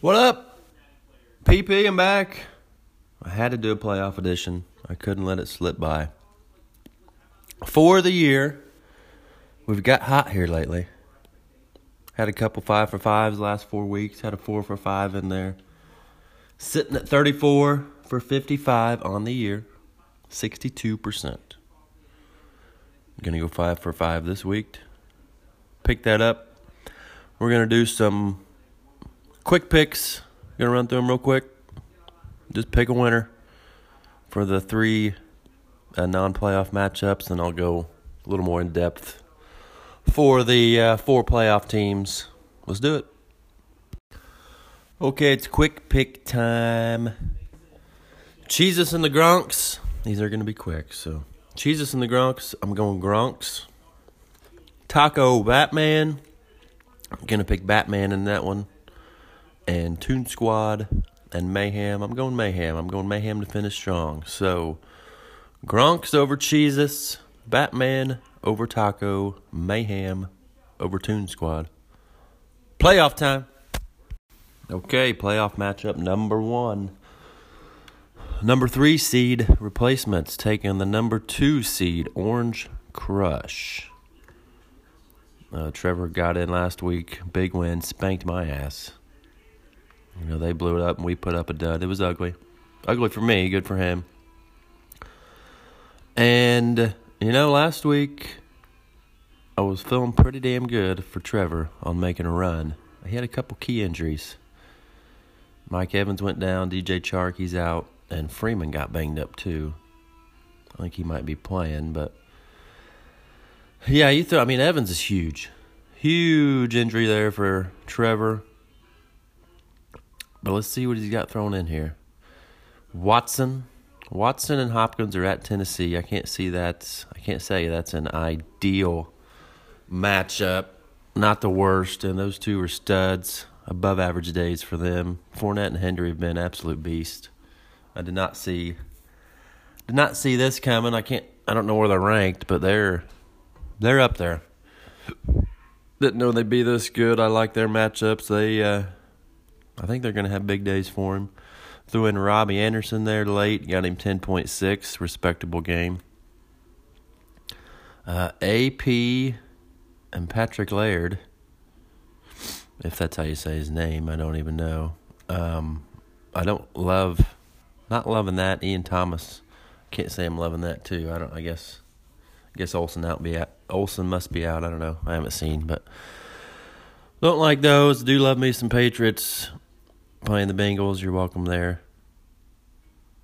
What up? PP, I'm back. I had to do a playoff edition. I couldn't let it slip by. For the year, we've got hot here lately. Had a couple five for fives last four weeks. Had a four for five in there. Sitting at 34 for 55 on the year. 62%. Gonna go five for five this week. Pick that up. We're gonna do some quick picks. Gonna run through them real quick. Just pick a winner for the three uh, non-playoff matchups, and I'll go a little more in depth for the uh, four playoff teams. Let's do it. Okay, it's quick pick time. Jesus and the Gronks. These are to be quick, so Jesus and the Gronks. I'm going Gronks. Taco Batman. I'm to pick Batman in that one. And Toon Squad and Mayhem. I'm going Mayhem. I'm going Mayhem to finish strong. So Gronks over Jesus. Batman over Taco. Mayhem over Toon Squad. Playoff time. Okay, playoff matchup number one. Number three seed replacements taking the number two seed Orange Crush. Uh, Trevor got in last week, big win, spanked my ass. You know they blew it up and we put up a dud. It was ugly, ugly for me, good for him. And you know, last week I was feeling pretty damn good for Trevor on making a run. He had a couple key injuries. Mike Evans went down, DJ Chark, he's out and Freeman got banged up too. I think he might be playing, but yeah, you throw. I mean, Evans is huge, huge injury there for Trevor. But let's see what he's got thrown in here. Watson, Watson and Hopkins are at Tennessee. I can't see that. I can't say that's an ideal matchup. Not the worst, and those two are studs, above average days for them. Fournette and Henry have been absolute beasts. I did not see did not see this coming. I can't I don't know where they're ranked, but they're they're up there. Didn't know they'd be this good. I like their matchups. They uh I think they're going to have big days for him. Threw in Robbie Anderson there late, got him 10.6, respectable game. Uh, AP and Patrick Laird, if that's how you say his name, I don't even know. Um, I don't love not loving that. Ian Thomas. Can't say I'm loving that too. I don't. I guess. I guess Olsen out be out. Olsen must be out. I don't know. I haven't seen, but don't like those. Do love me some Patriots playing the Bengals. You're welcome there.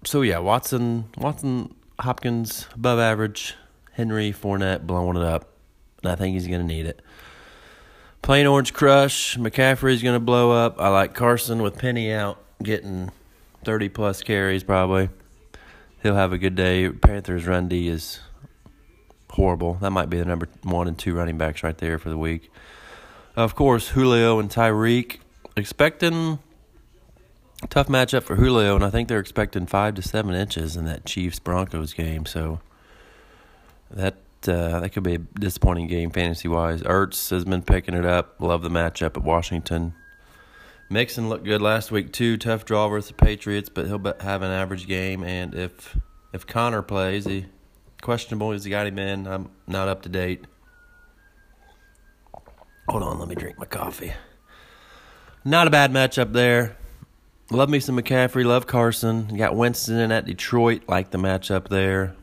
So yeah, Watson, Watson, Hopkins above average. Henry Fournette blowing it up, and I think he's gonna need it. Plain Orange Crush. McCaffrey's gonna blow up. I like Carson with Penny out getting 30 plus carries probably. He'll have a good day. Panthers' run D is horrible. That might be the number one and two running backs right there for the week. Of course, Julio and Tyreek. Expecting tough matchup for Julio, and I think they're expecting five to seven inches in that Chiefs Broncos game. So that uh, that could be a disappointing game fantasy wise. Ertz has been picking it up. Love the matchup at Washington. Mixon looked good last week too. Tough draw versus the Patriots, but he'll have an average game. And if if Conner plays, he questionable. Is He's got him in. I'm not up to date. Hold on, let me drink my coffee. Not a bad matchup there. Love me some McCaffrey. Love Carson. You got Winston at Detroit. Like the matchup there.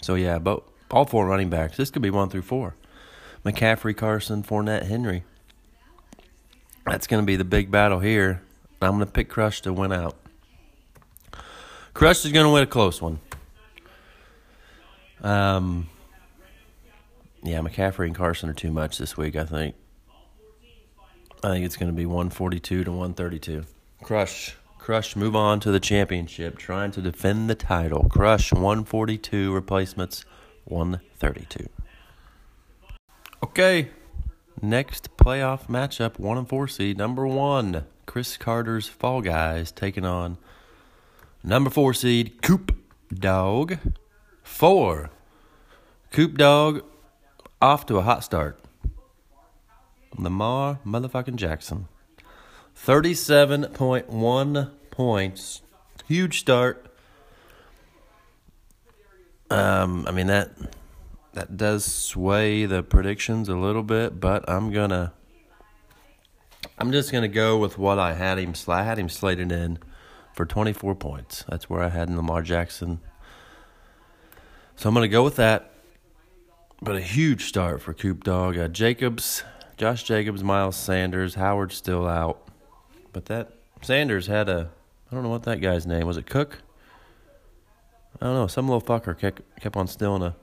So yeah, both all four running backs. This could be one through four. McCaffrey, Carson, Fournette, Henry. That's going to be the big battle here. I'm going to pick Crush to win out. Crush is going to win a close one. Um, yeah, McCaffrey and Carson are too much this week, I think. I think it's going to be 142 to 132. Crush. Crush move on to the championship, trying to defend the title. Crush 142 replacements 132. Okay, Next playoff matchup, one and four seed, number one, Chris Carter's Fall Guys taking on number four seed, Coop Dog. Four, Coop Dog off to a hot start. Lamar motherfucking Jackson. 37.1 points. Huge start. Um, I mean that that does sway the predictions a little bit, but I'm gonna I'm just gonna go with what I had him. I had him slated in for 24 points. That's where I had Lamar Jackson. So I'm gonna go with that. But a huge start for Coop Dog. Uh, Jacobs, Josh Jacobs, Miles Sanders, Howard still out. But that Sanders had a I don't know what that guy's name was. It Cook? I don't know. Some little fucker kept kept on stealing a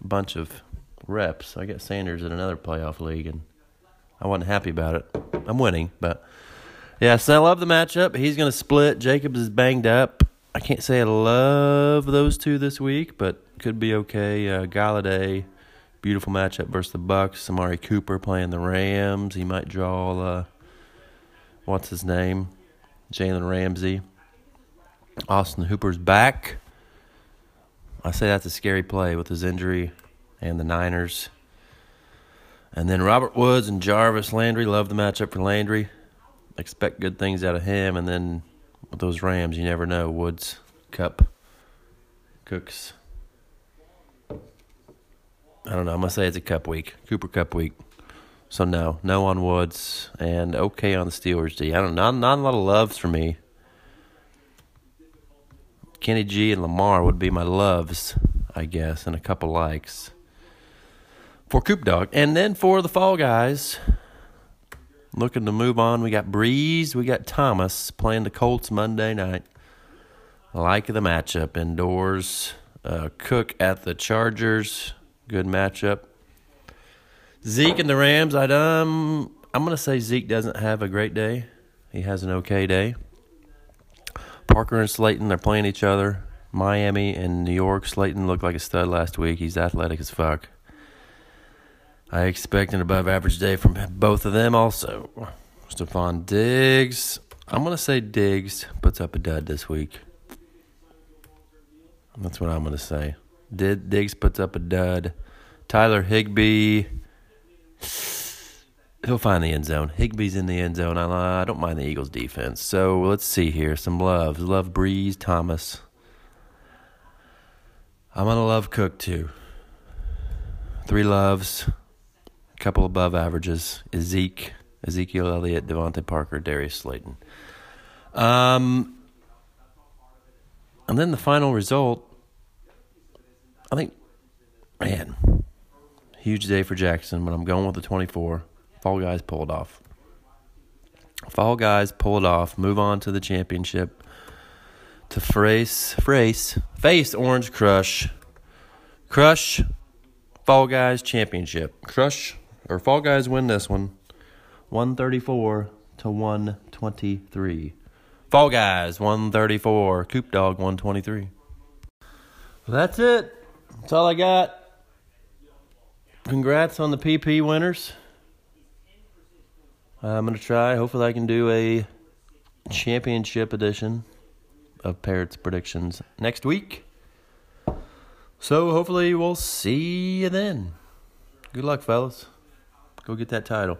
bunch of reps. I got Sanders in another playoff league, and I wasn't happy about it. I'm winning, but yeah, so I love the matchup. He's going to split. Jacobs is banged up. I can't say I love those two this week, but could be okay. Uh, Golladay, beautiful matchup versus the Bucs. Amari Cooper playing the Rams. He might draw. Uh, what's his name? Jalen Ramsey. Austin Hooper's back. I say that's a scary play with his injury and the Niners. And then Robert Woods and Jarvis Landry. Love the matchup for Landry. Expect good things out of him. And then with those Rams, you never know. Woods, Kupp, Cooks. I don't know. I'm going to say it's a Kupp week. Cooper Kupp week. So no, no on Woods and okay on the Steelers D. I don't not not a lot of loves for me. Kenny G and Lamar would be my loves, I guess, and a couple likes for Coop Dog. And then for the Fall Guys, looking to move on, we got Brees, we got Thomas playing the Colts Monday night. Like the matchup indoors. Uh, Cook at the Chargers, good matchup. Zeke and the Rams, I'd um, I'm gonna say Zeke doesn't have a great day. He has an okay day. Parker and Slayton, they're playing each other. Miami and New York. Slayton looked like a stud last week. He's athletic as fuck. I expect an above average day from both of them also. Stefon Diggs. I'm going to say Diggs puts up a dud this week. That's what I'm going to say. Diggs puts up a dud. Tyler Higbee he'll find the end zone. Higbee's in the end zone. I, I don't mind the Eagles' defense. So let's see here. Some loves. Love Brees, Thomas. I'm gonna love Cook too. Three loves, a couple above averages. Zeke, Ezekiel Elliott, DeVante Parker, Darius Slayton. Um, and then the final result. I think, man, huge day for Jackson, but I'm going with the 24. Fall Guys pulled off. Fall Guys pulled off. Move on to the championship. To face, face, face Orange Crush. Crush, Fall Guys championship. Crush or Fall Guys win this one. 134 to 123. Fall Guys 134. Coop Dog 123. Well, that's it. That's all I got. Congrats on the PP winners. I'm going to try. Hopefully, I can do a championship edition of Parrots predictions next week. So, hopefully, we'll see you then. Good luck, fellas. Go get that title.